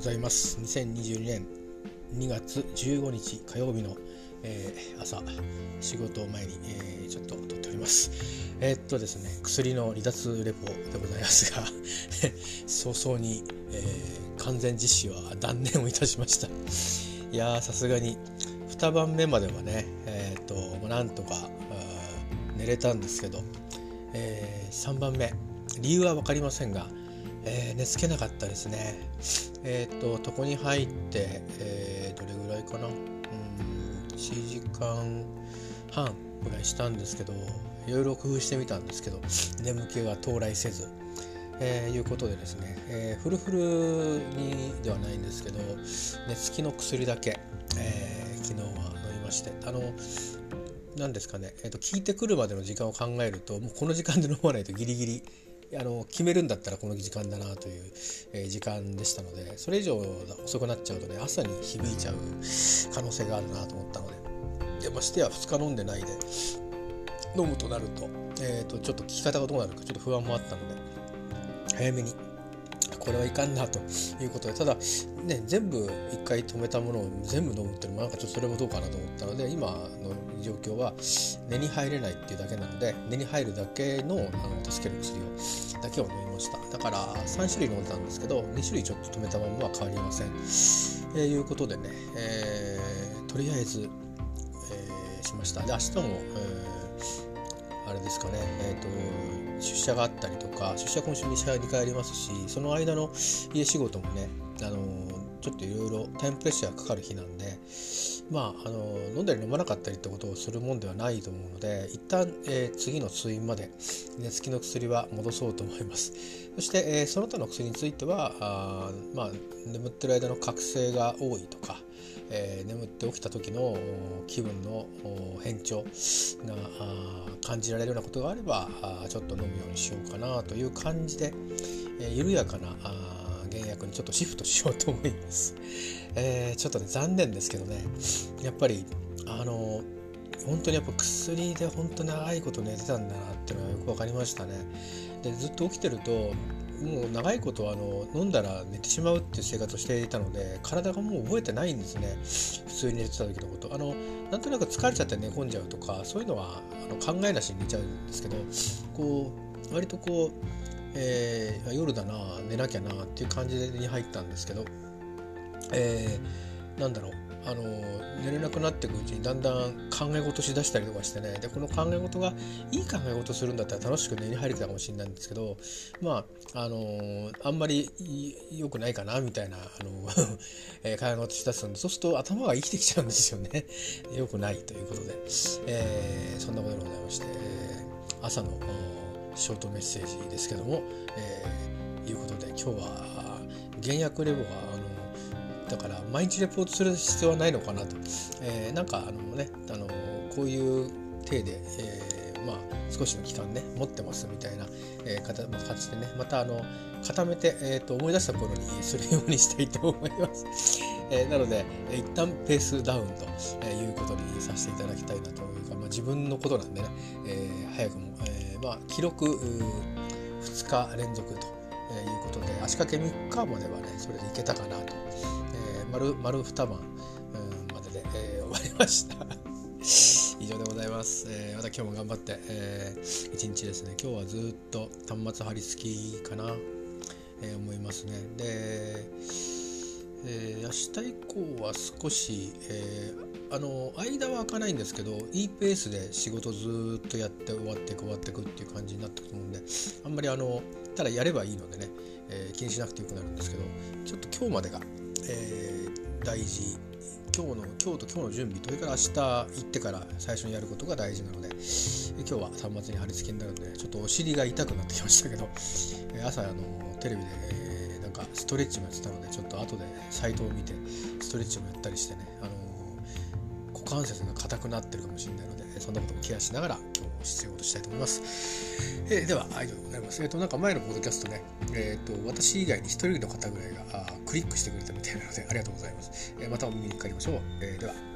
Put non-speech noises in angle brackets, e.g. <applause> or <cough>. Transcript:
ございます。2022年2月15日火曜日の、えー、朝仕事を前に、えー、ちょっと撮っております。えー、っとですね薬の離脱レポでございますが <laughs> 早々に、え完全実施は断念をいたしました。いやさすがに2晩目まではねえっとなんとか寝れたんですけど、え3番目。理由は分かりませんがえー、寝つけなかったですね。えっ、ー、と床に入って、えー、どれぐらいかなうん1時間半ぐらいしたんですけどいろいろ工夫してみたんですけど眠気が到来せず。えー、いうことでですね、えー、フルフルにではないんですけど寝つきの薬だけ、えー、昨日は飲みましてあの何ですかね、えーと、と聞いてくるまでの時間を考えるともうこの時間で飲まないとギリギリあの決めるんだったらこの時間だなという、え、時間でしたのでそれ以上遅くなっちゃうとね朝に響いちゃう可能性があるなと思ったのででましてや2日飲んでないで飲むとなると,、えーと、ちょっと聞き方がどうなるかちょっと不安もあったので早めにこれはいかんなということでただね全部一回止めたものを全部飲むっていうのもなんかちょっとそれもどうかなと思ったので今の状況は寝に入れないっていうだけなので寝に入るだけのあの助ける薬をだけを飲みました。だから3種類飲んだんですけど2種類ちょっと止めたままは変わりません、えー、いうことでね、えー、とりあえず、えー、しました。で明日も、えーあれですかね、えーと、出社があったりとか出社今週2社2回ありますしその間の家仕事もね、あのちょっといろいろタイムプレッシャーがかかる日なんでまあ、あの飲んだり飲まなかったりってことをするもんではないと思うので一旦、えー、次の通院まで寝つきの薬は戻そうと思います。<laughs> そして、えー、その他の薬についてはあ、まあ、眠ってる間の覚醒が多いとかえー、眠って起きた時の気分の変調が感じられるようなことがあればちょっと飲むようにしようかなという感じで、えー、緩やかな減薬にちょっとシフトしようと思います。<laughs> えー、ちょっとね残念ですけどねやっぱりあの本当にやっぱ薬で本当長いこと寝てたんだなっていうのがよく分かりましたね。でずっと起きてるともう長いことあの飲んだら寝てしまうっていう生活をしていたので体がもう覚えてないんですね普通に寝てた時のことあのなんとなく疲れちゃって寝込んじゃうとかそういうのはあの考えなしに寝ちゃうんですけどこう割とこう、えー、夜だな寝なきゃなっていう感じに入ったんですけど、えー、なんだろうあの寝れなくなっていくうちにだんだん考え事しだしたりとかしてねでこの考え事がいい考え事するんだったら楽しく寝に入れたかもしれないんですけどまああのあんまり良くないかなみたいなあの <laughs> え考え事しだすんでそうすると頭が生きてきちゃうんですよね。<laughs> 良くないということで、えー、そんなことでございまして、朝のショートメッセージですけども、えー、いうことで今日は原薬レボがあのだから毎日レポートする必要はないのかなと、えー、なんかあのねあのこういう体で、えー、まあ少しの期間ね持ってますみたいな、えー、形でねまたあの固めて、えーと、思い出した頃にするようにしたいと思います。えー、なので一旦ペースダウンということにさせていただきたいなというか、まあ、自分のことなんでね、えー、早くも、えーまあ、記録2日連続ということで足掛け3日まではねそれでいけたかなと。丸丸2晩、うん、までで、えー、<laughs> 終わりました。<laughs> 以上でございます、えー、また今日も頑張って、えー、一日ですね。今日はずっと端末貼り付きかな、えー、思いますね。で、えー、明日以降は少し、えー、あの間は開かないんですけどいいペースで仕事ずっとやって終わっていく終わっていくっていう感じになってくると思うんであんまりあのただやればいいのでね、えー、気にしなくてよくなるんですけどちょっと今日までがえー、大事。今日の今日と今日の準備それから明日行ってから最初にやることが大事なので今日は端末に貼り付けになるのでちょっとお尻が痛くなってきましたけど朝あのテレビで、え、なんかストレッチもやってたのでちょっと後でサイトを見てストレッチもやったりしてね、あの関節が硬くなってるかもしれないのでそんなこともケアしながら今日必要としたいと思います。えー、では、ありがとうございます。えっ、ー、と、なんか前のポッドキャストね、えっ、ー、と、私以外に一人の方ぐらいがあクリックしてくれたみたいなので、ありがとうございます。えまたお耳にかかりましょう。えでは。